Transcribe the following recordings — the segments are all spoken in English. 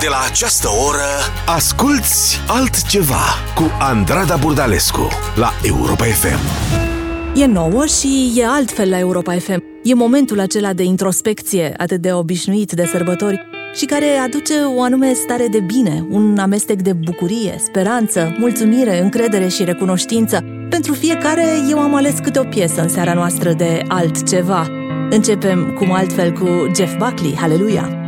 De la această oră, asculți altceva cu Andrada Burdalescu la Europa FM. E nouă și e altfel la Europa FM. E momentul acela de introspecție atât de obișnuit de sărbători și care aduce o anume stare de bine, un amestec de bucurie, speranță, mulțumire, încredere și recunoștință. Pentru fiecare eu am ales câte o piesă în seara noastră de altceva. Începem cum altfel cu Jeff Buckley, Haleluia!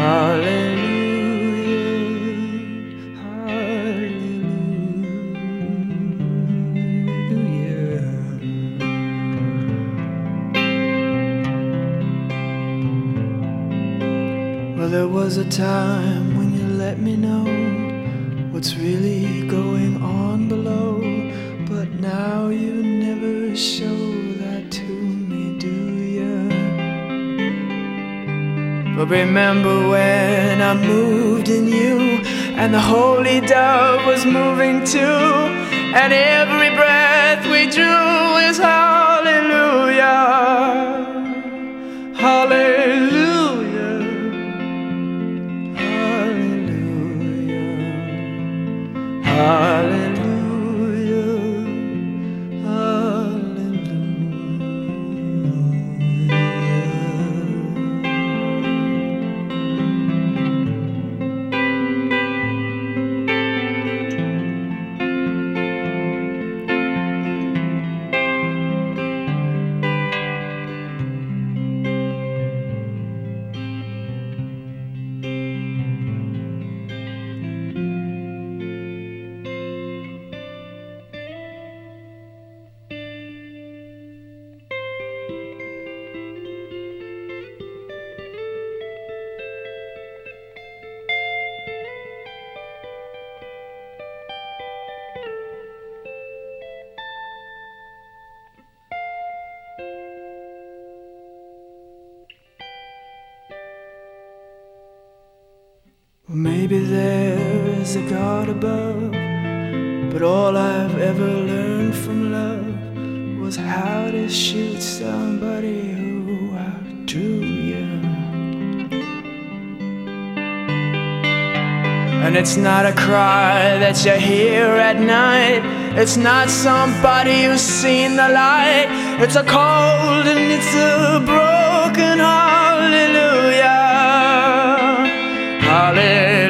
Hallelujah. Hallelujah. Well, there was a time when you let me know what's really going on below, but now you never show remember when I moved in you, and the holy dove was moving too, and every breath we drew is hallelujah. Hallelujah. Hallelujah. Hallelujah. Cry that you hear at night. It's not somebody who's seen the light. It's a cold and it's a broken hallelujah. Hallelujah.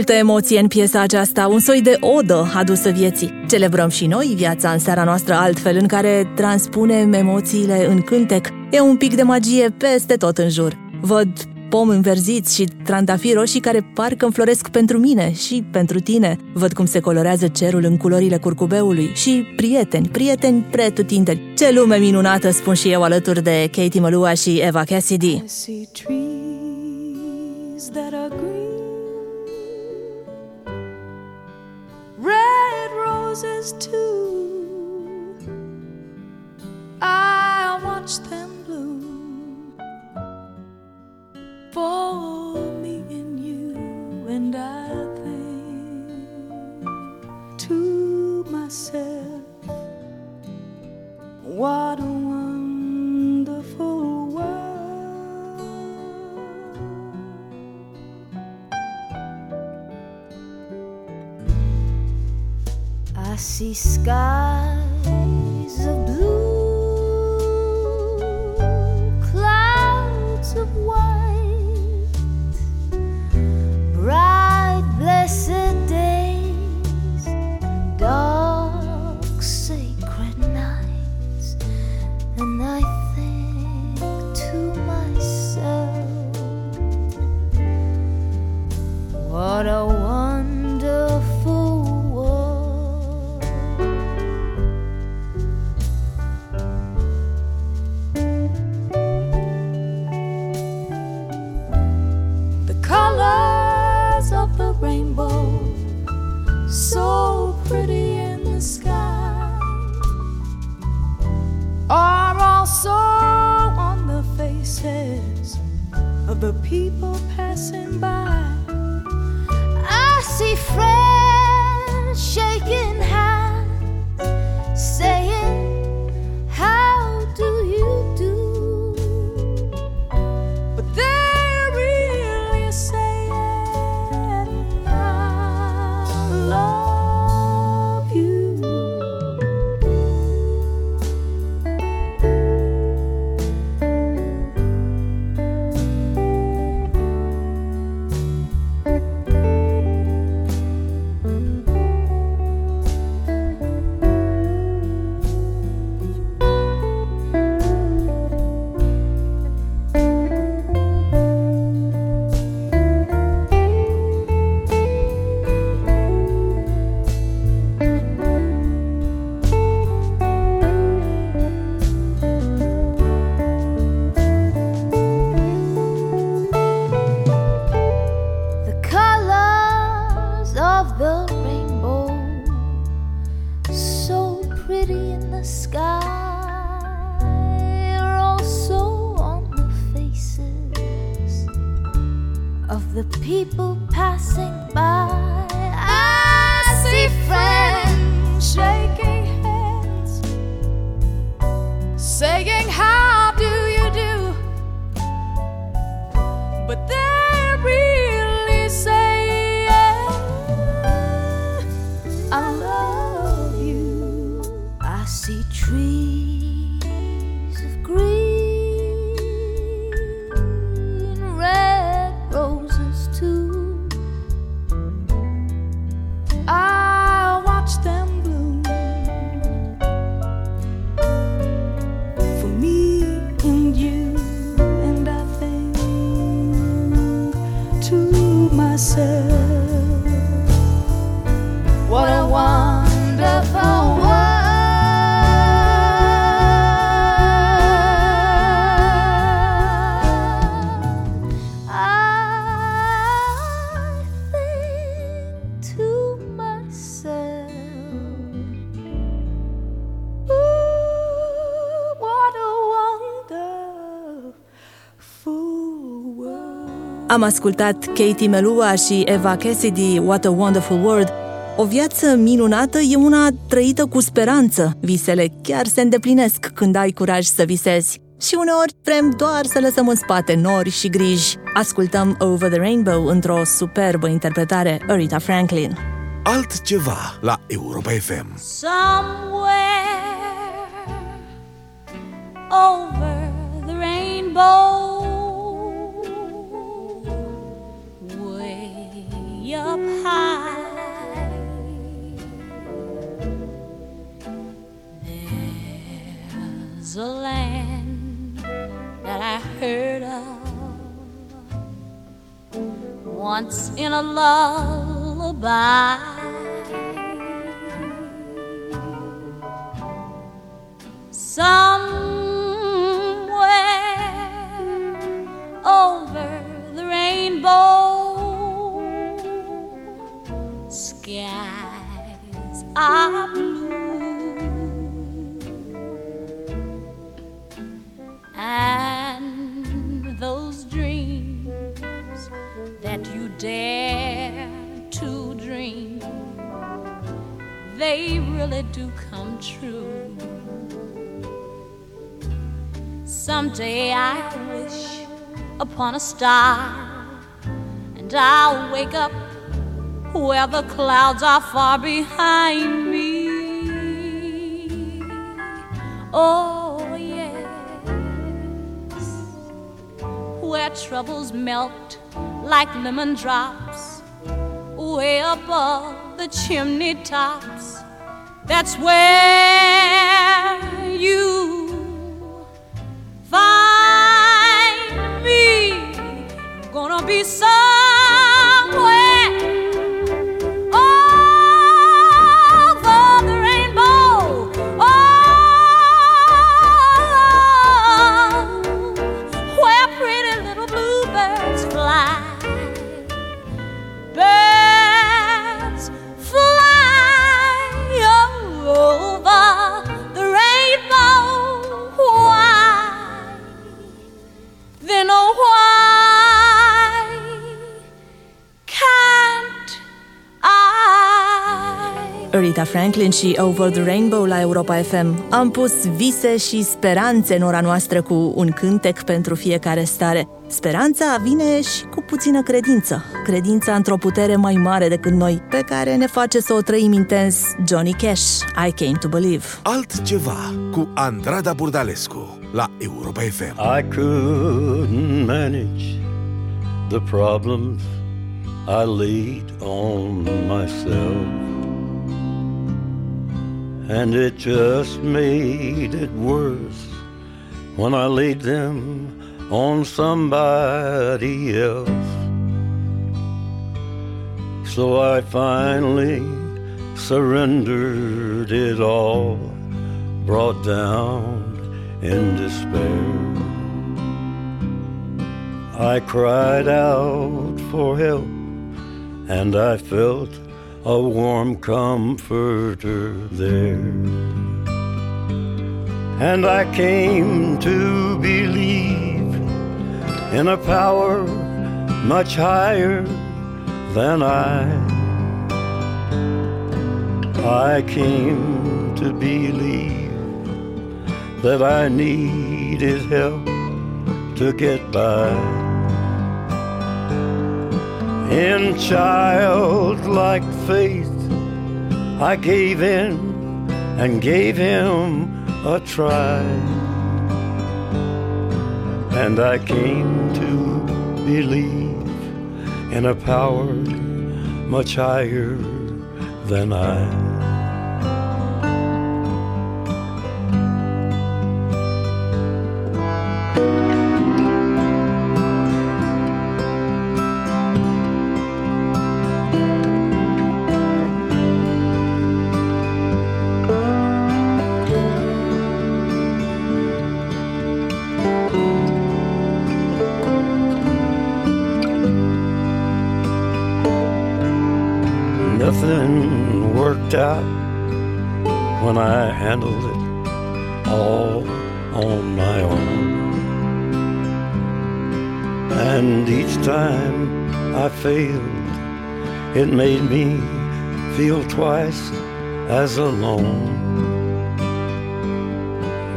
Multă emoție în piesa aceasta, un soi de odă adusă vieții. Celebrăm și noi viața în seara noastră altfel, în care transpunem emoțiile în cântec. E un pic de magie peste tot în jur. Văd pomi înverziți și trandafiri roșii care parcă înfloresc pentru mine și pentru tine. Văd cum se colorează cerul în culorile curcubeului și prieteni, prieteni pretutindeni. Ce lume minunată, spun și eu alături de Katie Malua și Eva Cassidy. I see trees that are green, roses too. I watch them bloom for me and you, and I think to myself, what Am ascultat Katie Melua și Eva Cassidy, What a Wonderful World. O viață minunată e una trăită cu speranță. Visele chiar se îndeplinesc când ai curaj să visezi. Și uneori vrem doar să lăsăm în spate nori și griji. Ascultăm Over the Rainbow într-o superbă interpretare Aretha Franklin. Altceva la Europa FM. Somewhere over the rainbow up high. There's a land that I heard of once in a lullaby. Somewhere over the rainbow skies are blue. And those dreams that you dare to dream they really do come true. Someday i wish upon a star and i'll wake up where the clouds are far behind me. Oh, yes, where troubles melt like lemon drops way above the chimney tops. That's where you find me. Gonna be somewhere. Franklin și Over the Rainbow la Europa FM. Am pus vise și speranțe în ora noastră cu un cântec pentru fiecare stare. Speranța vine și cu puțină credință. Credința într-o putere mai mare decât noi, pe care ne face să o trăim intens Johnny Cash, I Came to Believe. Altceva cu Andrada Burdalescu la Europa FM. I couldn't manage the problems I laid on myself. And it just made it worse when I laid them on somebody else. So I finally surrendered it all, brought down in despair. I cried out for help, and I felt a warm comforter there. And I came to believe in a power much higher than I. I came to believe that I needed help to get by in childlike faith, I gave in and gave him a try. And I came to believe in a power much higher than I. when I handled it all on my own. And each time I failed, it made me feel twice as alone.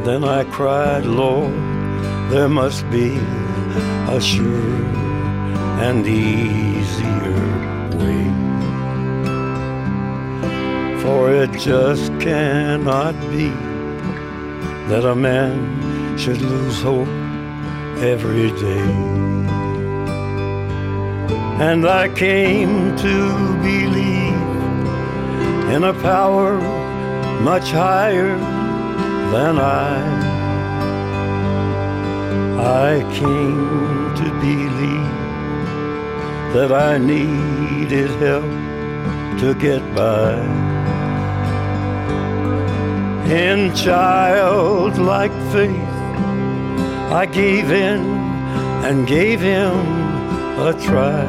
Then I cried, Lord, there must be a sure and easier For it just cannot be that a man should lose hope every day. And I came to believe in a power much higher than I. I came to believe that I needed help to get by in childlike faith. I gave in and gave him a try.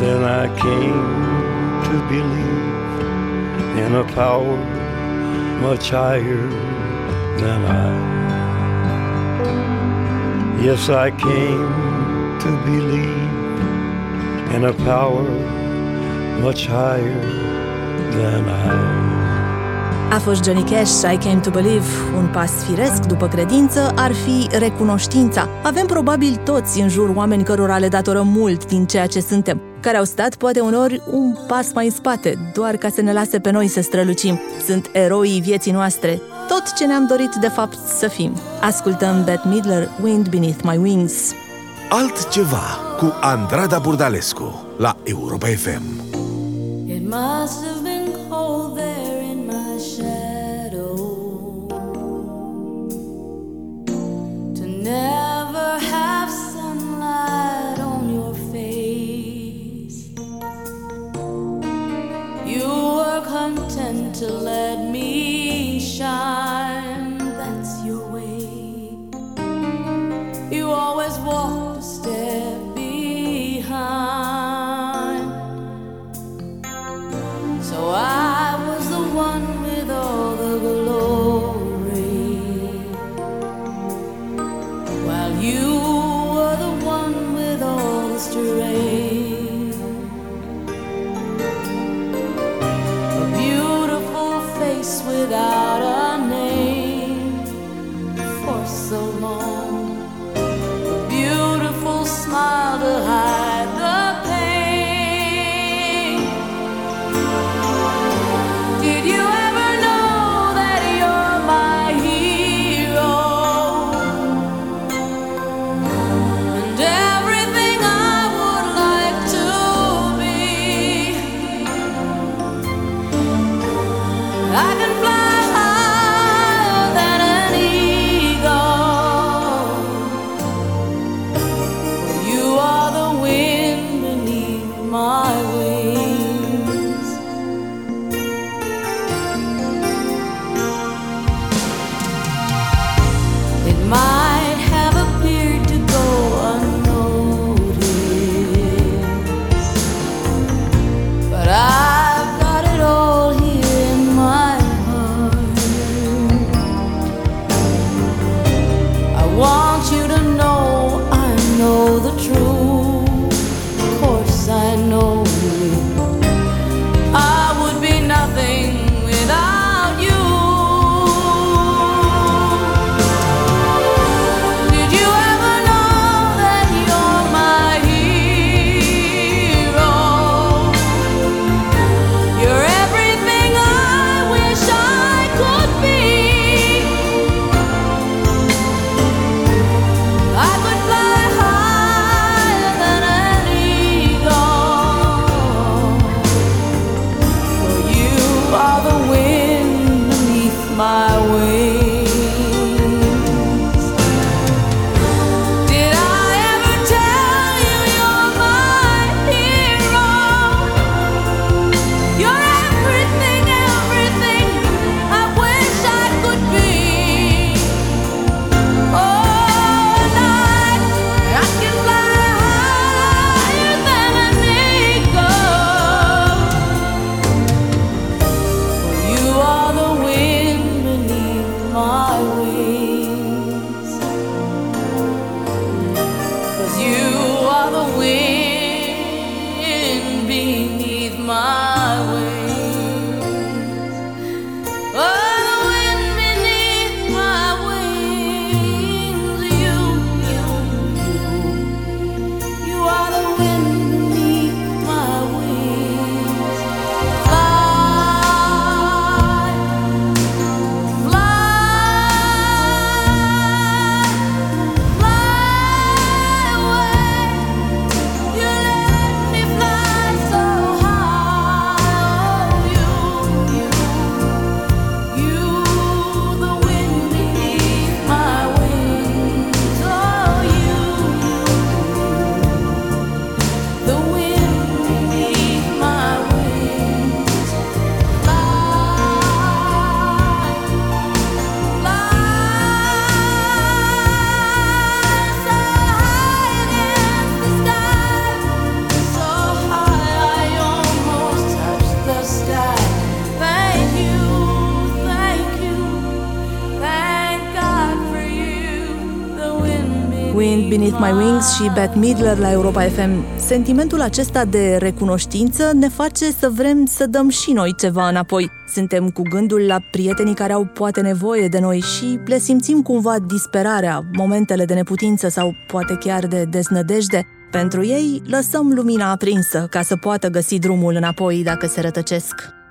Then I came to believe in a power much higher than I. Yes, I came to believe in a power much higher than I. A fost Johnny Cash, I Came to Believe, un pas firesc după credință ar fi recunoștința. Avem probabil toți în jur oameni cărora le datorăm mult din ceea ce suntem, care au stat poate uneori un pas mai în spate, doar ca să ne lase pe noi să strălucim. Sunt eroii vieții noastre, tot ce ne-am dorit de fapt să fim. Ascultăm Bette Midler, Wind Beneath My Wings. Altceva cu Andrada Burdalescu la Europa FM. It must have been to let face without a My Wings și Bette Midler la Europa FM. Sentimentul acesta de recunoștință ne face să vrem să dăm și noi ceva înapoi. Suntem cu gândul la prietenii care au poate nevoie de noi și le simțim cumva disperarea, momentele de neputință sau poate chiar de deznădejde. Pentru ei, lăsăm lumina aprinsă ca să poată găsi drumul înapoi dacă se rătăcesc.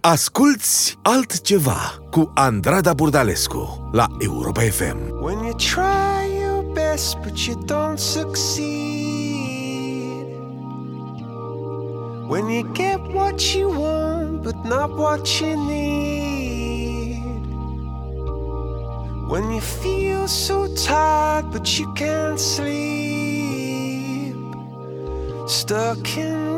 Asculți altceva cu Andrada Burdalescu la Europa FM. When you try your best but you don't succeed. When you get what you want but not what you need. When you feel so tired but you can't sleep. stuck in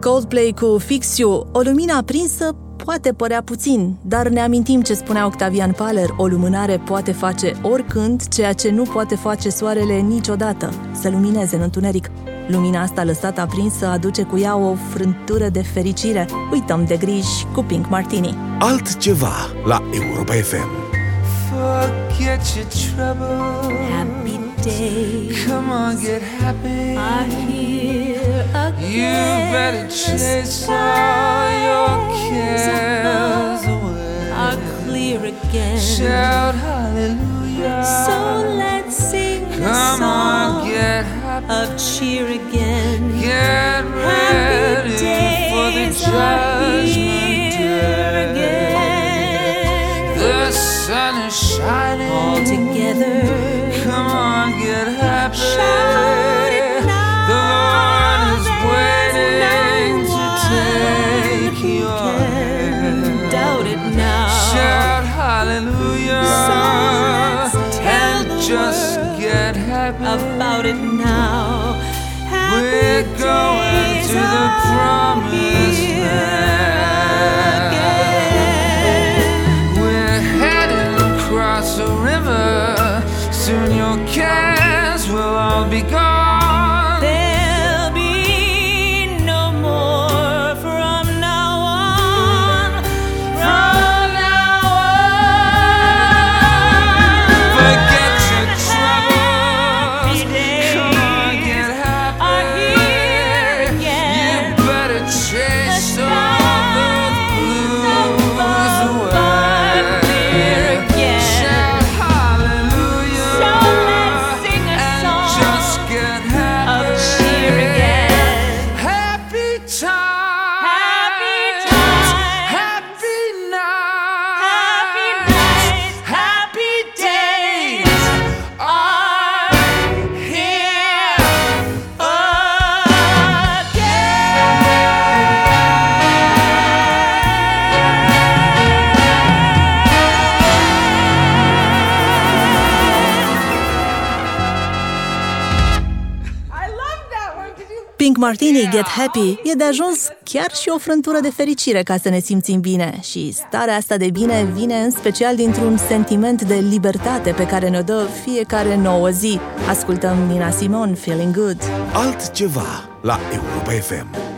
Coldplay cu Fix You, o lumină aprinsă poate părea puțin, dar ne amintim ce spunea Octavian Paler, o lumânare poate face oricând ceea ce nu poate face soarele niciodată, să lumineze în întuneric. Lumina asta lăsată aprinsă aduce cu ea o frântură de fericire. Uităm de griji cu Pink Martini. Altceva la Europa FM. Forget your trouble. Happy days Come on, get happy. You better chase all your cares away. Are clear again. Shout hallelujah. So let's sing Come on, get happy. Of cheer again. Get ready for the judgment. Again. The sun is shining. All together. Come on, get happy. Just get happy. about it now. Happy We're going to the promised land. again. We're heading across a river. Soon your cares will all be gone. Martini, Get Happy, e de ajuns chiar și o frântură de fericire ca să ne simțim bine. Și starea asta de bine vine în special dintr-un sentiment de libertate pe care ne-o dă fiecare nouă zi. Ascultăm Nina Simon, Feeling Good. Altceva la Europa FM.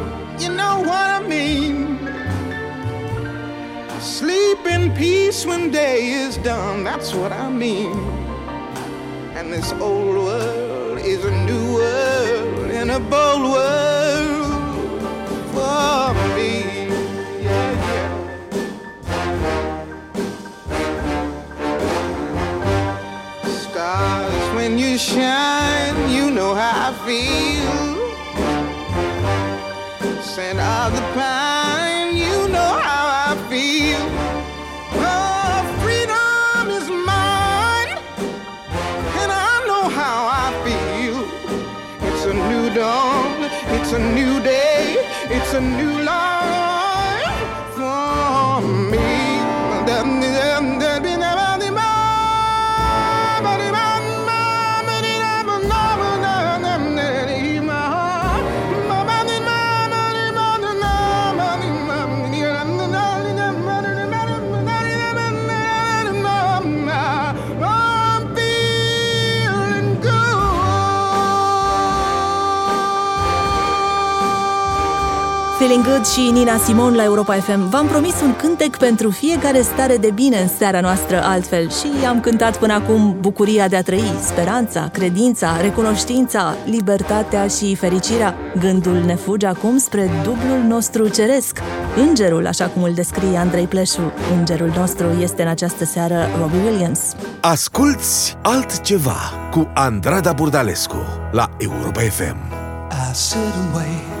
Sleep in peace when day is done, that's what I mean. And this old world is a new world and a bold world for me. Stars, when you shine, you know how I feel. Scent of the pine, a new life Feeling Good și Nina Simon la Europa FM. V-am promis un cântec pentru fiecare stare de bine în seara noastră altfel și am cântat până acum bucuria de a trăi, speranța, credința, recunoștința, libertatea și fericirea. Gândul ne fuge acum spre dublul nostru ceresc. Îngerul, așa cum îl descrie Andrei Pleșu. Îngerul nostru este în această seară Robbie Williams. Asculți altceva cu Andrada Burdalescu la Europa FM. I sit and wait.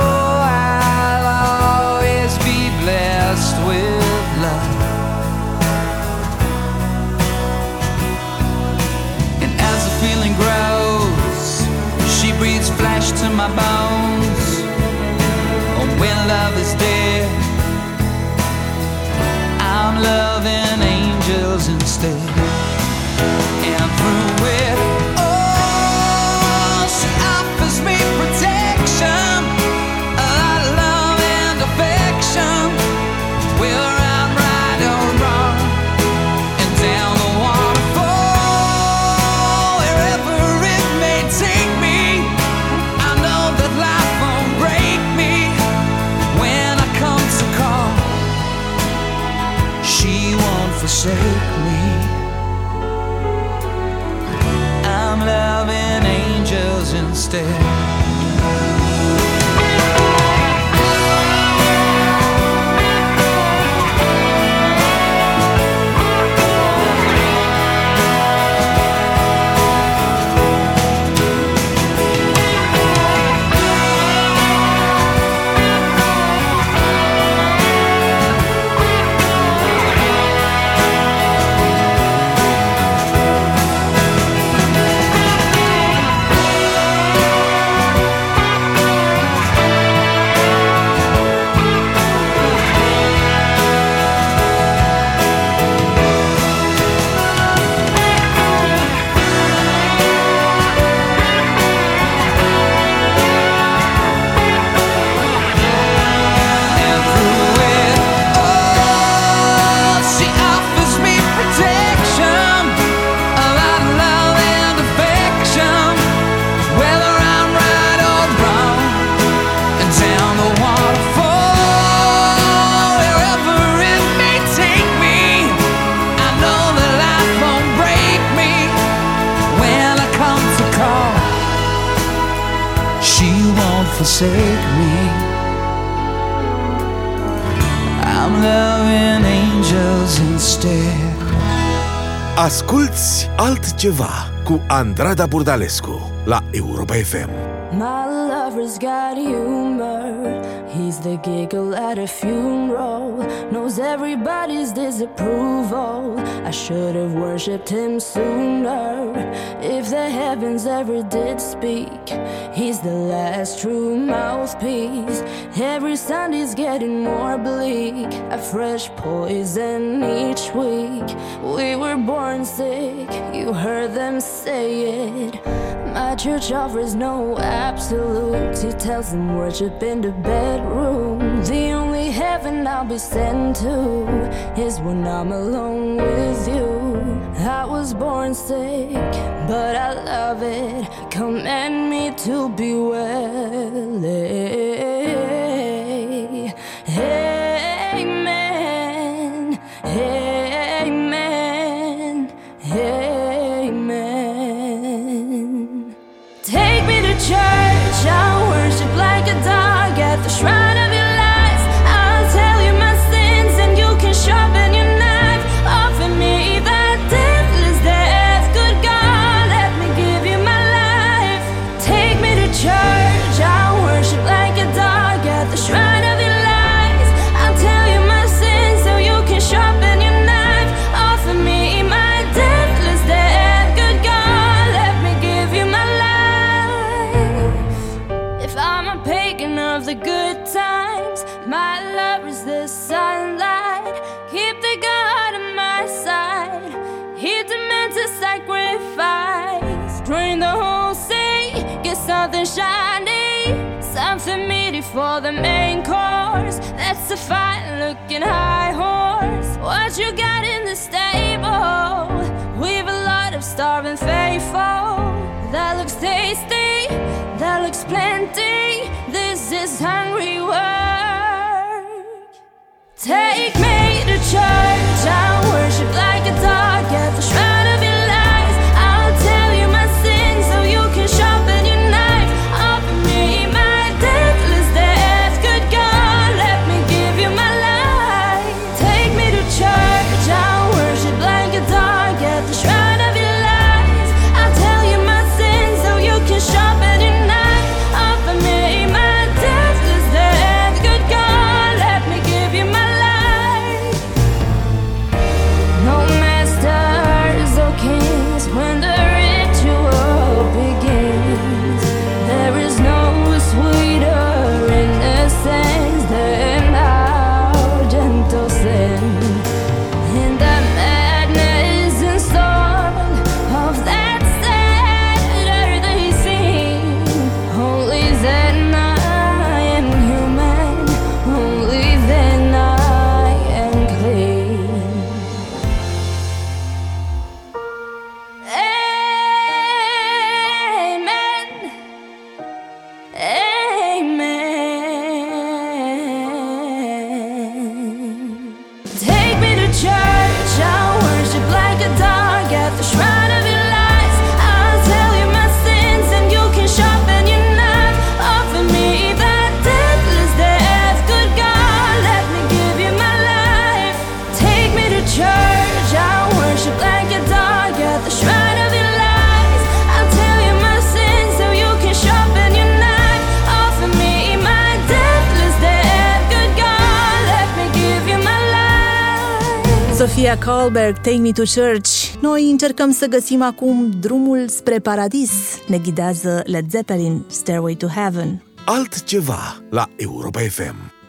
forsake me. I'm loving angels instead. Asculți altceva cu Andrada Burdalescu la Europa FM. My lover's got humor. He's the giggle at a funeral. Knows everybody's disapproval. I should have worshipped him sooner. If the heavens ever did speak, he's the last true mouthpiece. Every Sunday's getting more bleak. A fresh poison each week. We were born sick. You heard them say it. My church offers no absolutes. He tells them worship in the bedroom. The heaven I'll be sent to is when I'm alone with you. I was born sick, but I love it. Command me to be well. Give something shiny, something meaty for the main course. That's a fine looking high horse. What you got in the stable? We've a lot of starving faithful. That looks tasty, that looks plenty. This is hungry work. Take me to church, I worship like a dog at the shrine. Soberg, Take Me to Church. Noi încercăm să găsim acum drumul spre paradis. Ne ghidează Led Zeppelin, Stairway to Heaven. Altceva la Europa FM.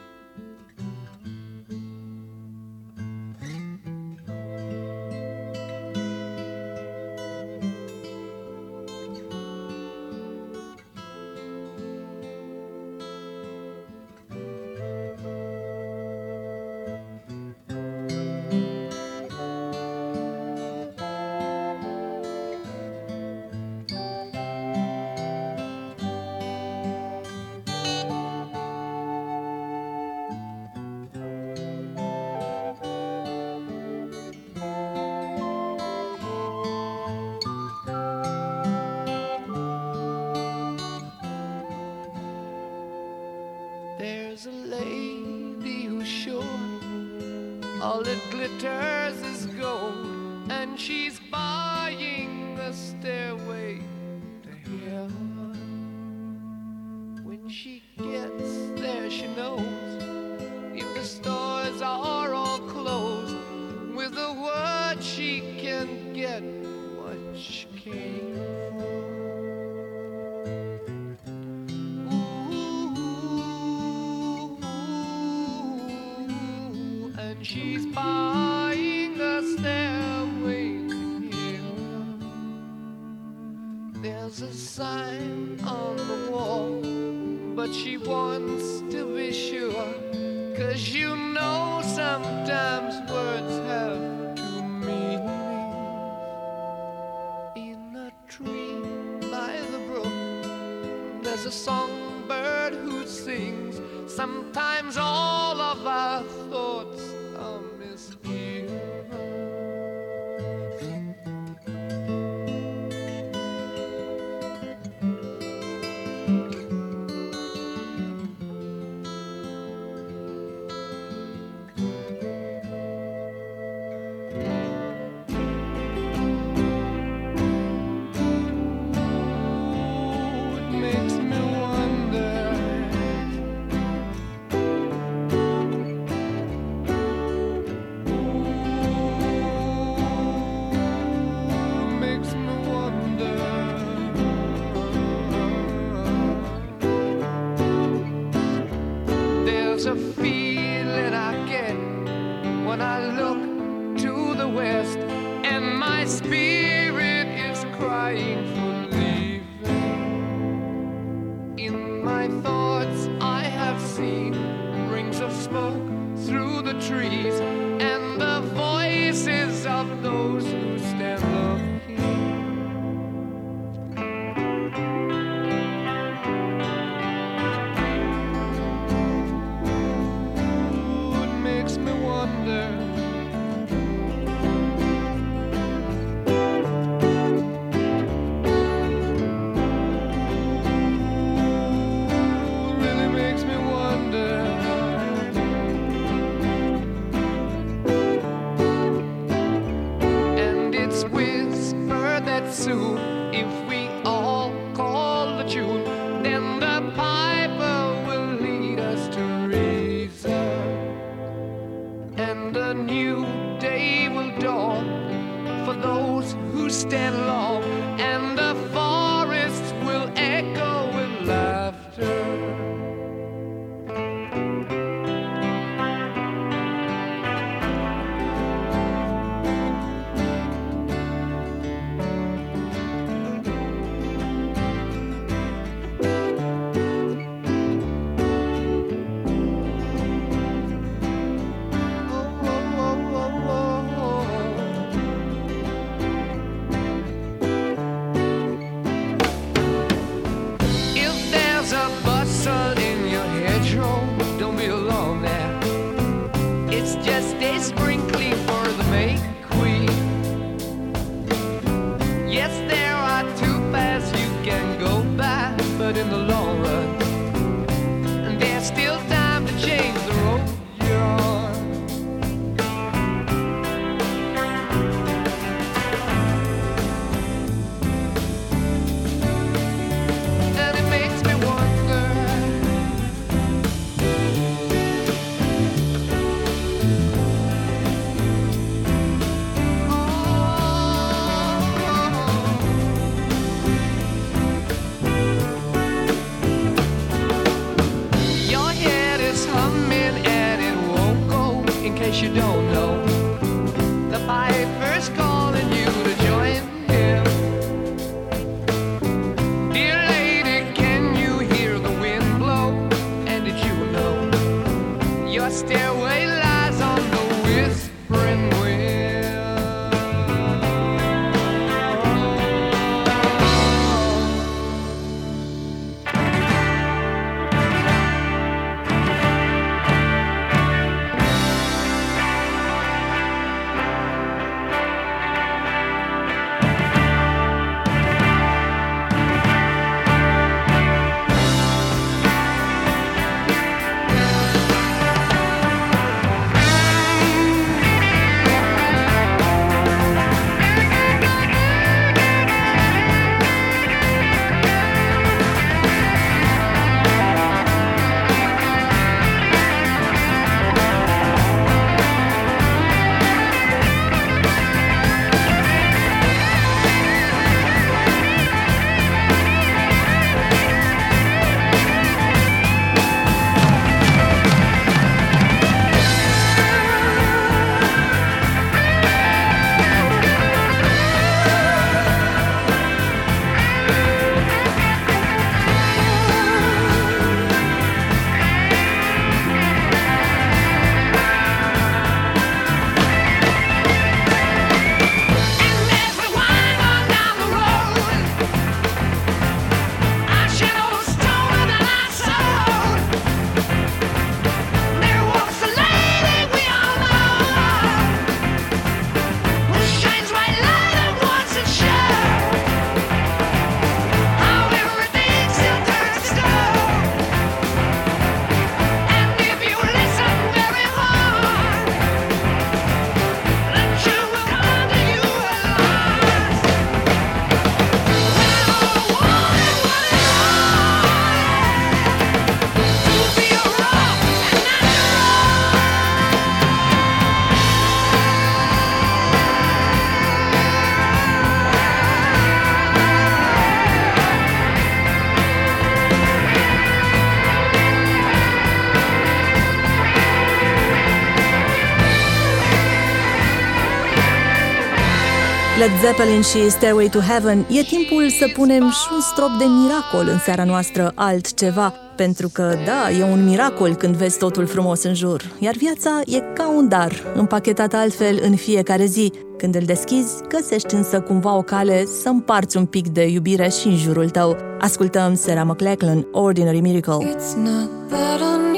Led Zeppelin și Stairway to Heaven, e timpul să punem și un strop de miracol în seara noastră altceva, pentru că, da, e un miracol când vezi totul frumos în jur, iar viața e ca un dar, împachetat altfel în fiecare zi. Când îl deschizi, găsești însă cumva o cale să împarți un pic de iubire și în jurul tău. Ascultăm Sarah McLachlan, Ordinary Miracle. It's not that unusual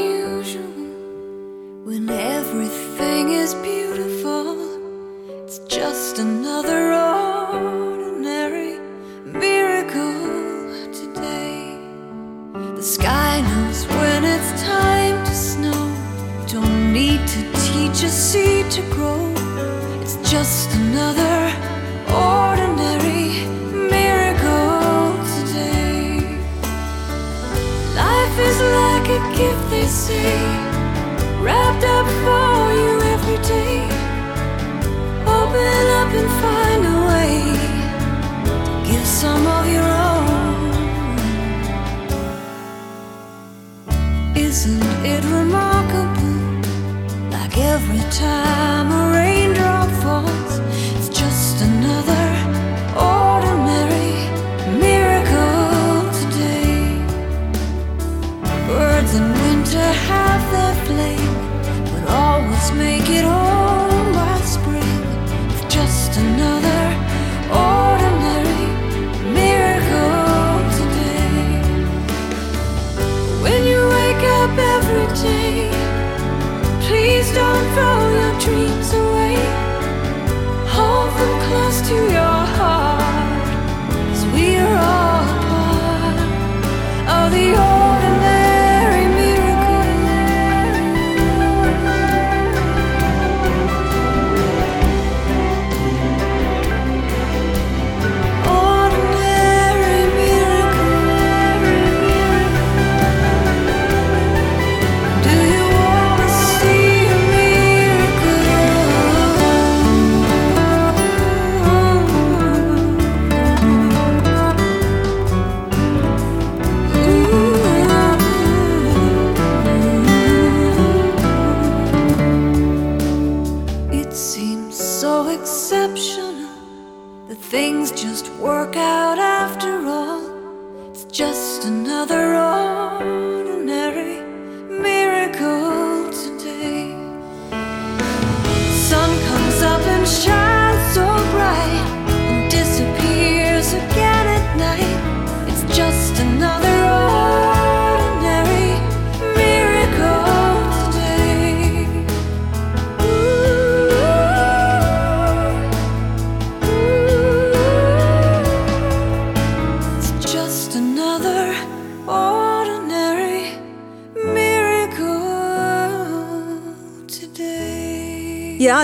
like gift, they say, wrapped up for you every day. Open up and find a way to give some of your own. Isn't it remarkable? Like every time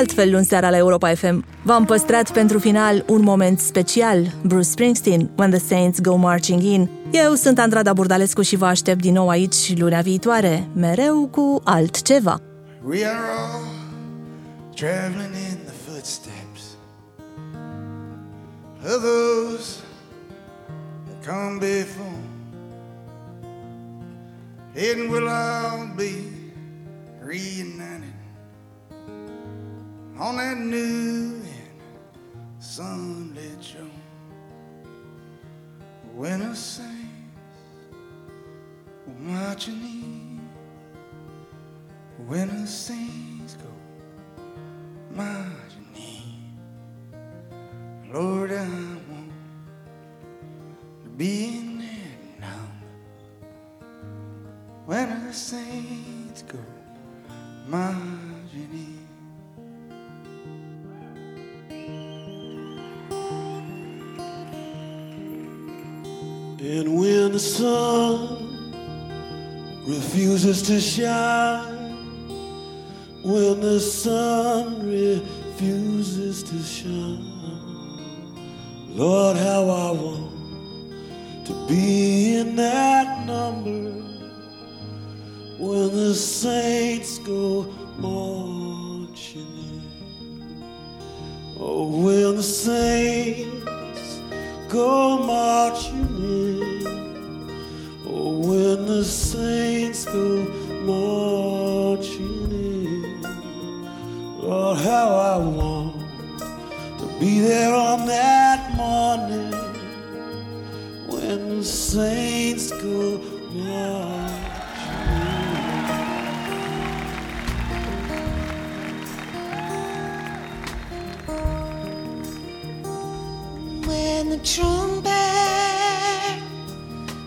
altfel luni seara la Europa FM. V-am păstrat pentru final un moment special, Bruce Springsteen, When the Saints Go Marching In. Eu sunt Andrada Burdalescu și vă aștept din nou aici lunea viitoare, mereu cu altceva. We are all traveling in the footsteps of those that come before. And we'll all be reunited on that new and sunlit shore. Saints will marching in when the saints go marching in. Lord, I want to be in that when the saints go marching in. And when the sun refuses to shine, when the sun refuses to shine, Lord, how I want to be in that number when the saints go marching in. Oh, when the saints there on that morning when the saints go marching. When the trumpet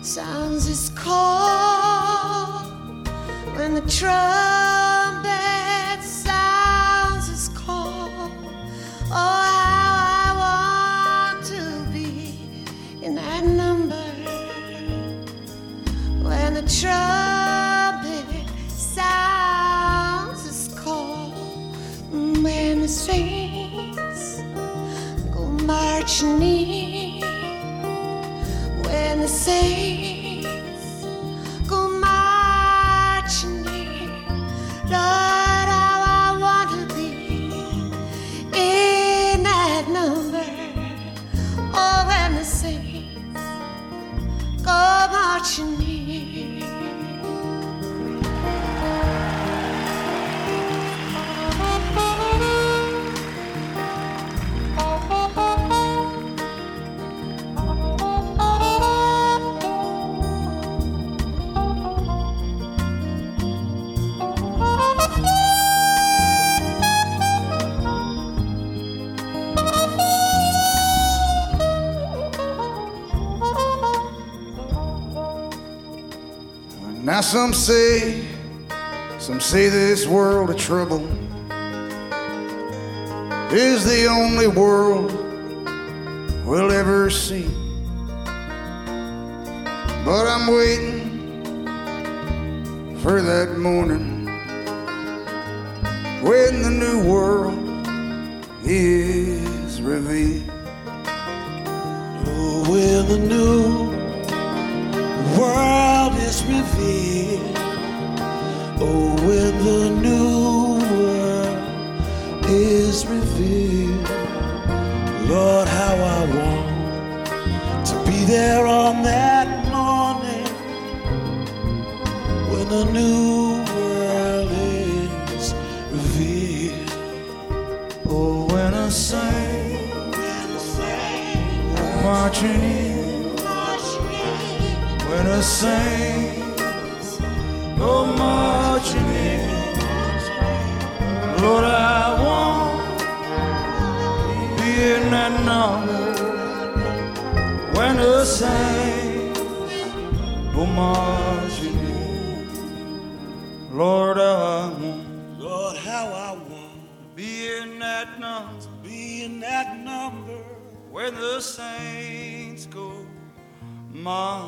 sounds its call, when the trumpet Now some say, some say this world of trouble is the only world we'll ever see. But I'm waiting for that morning when the new world is revealed. Oh, when the new Oh, when the saints go marching.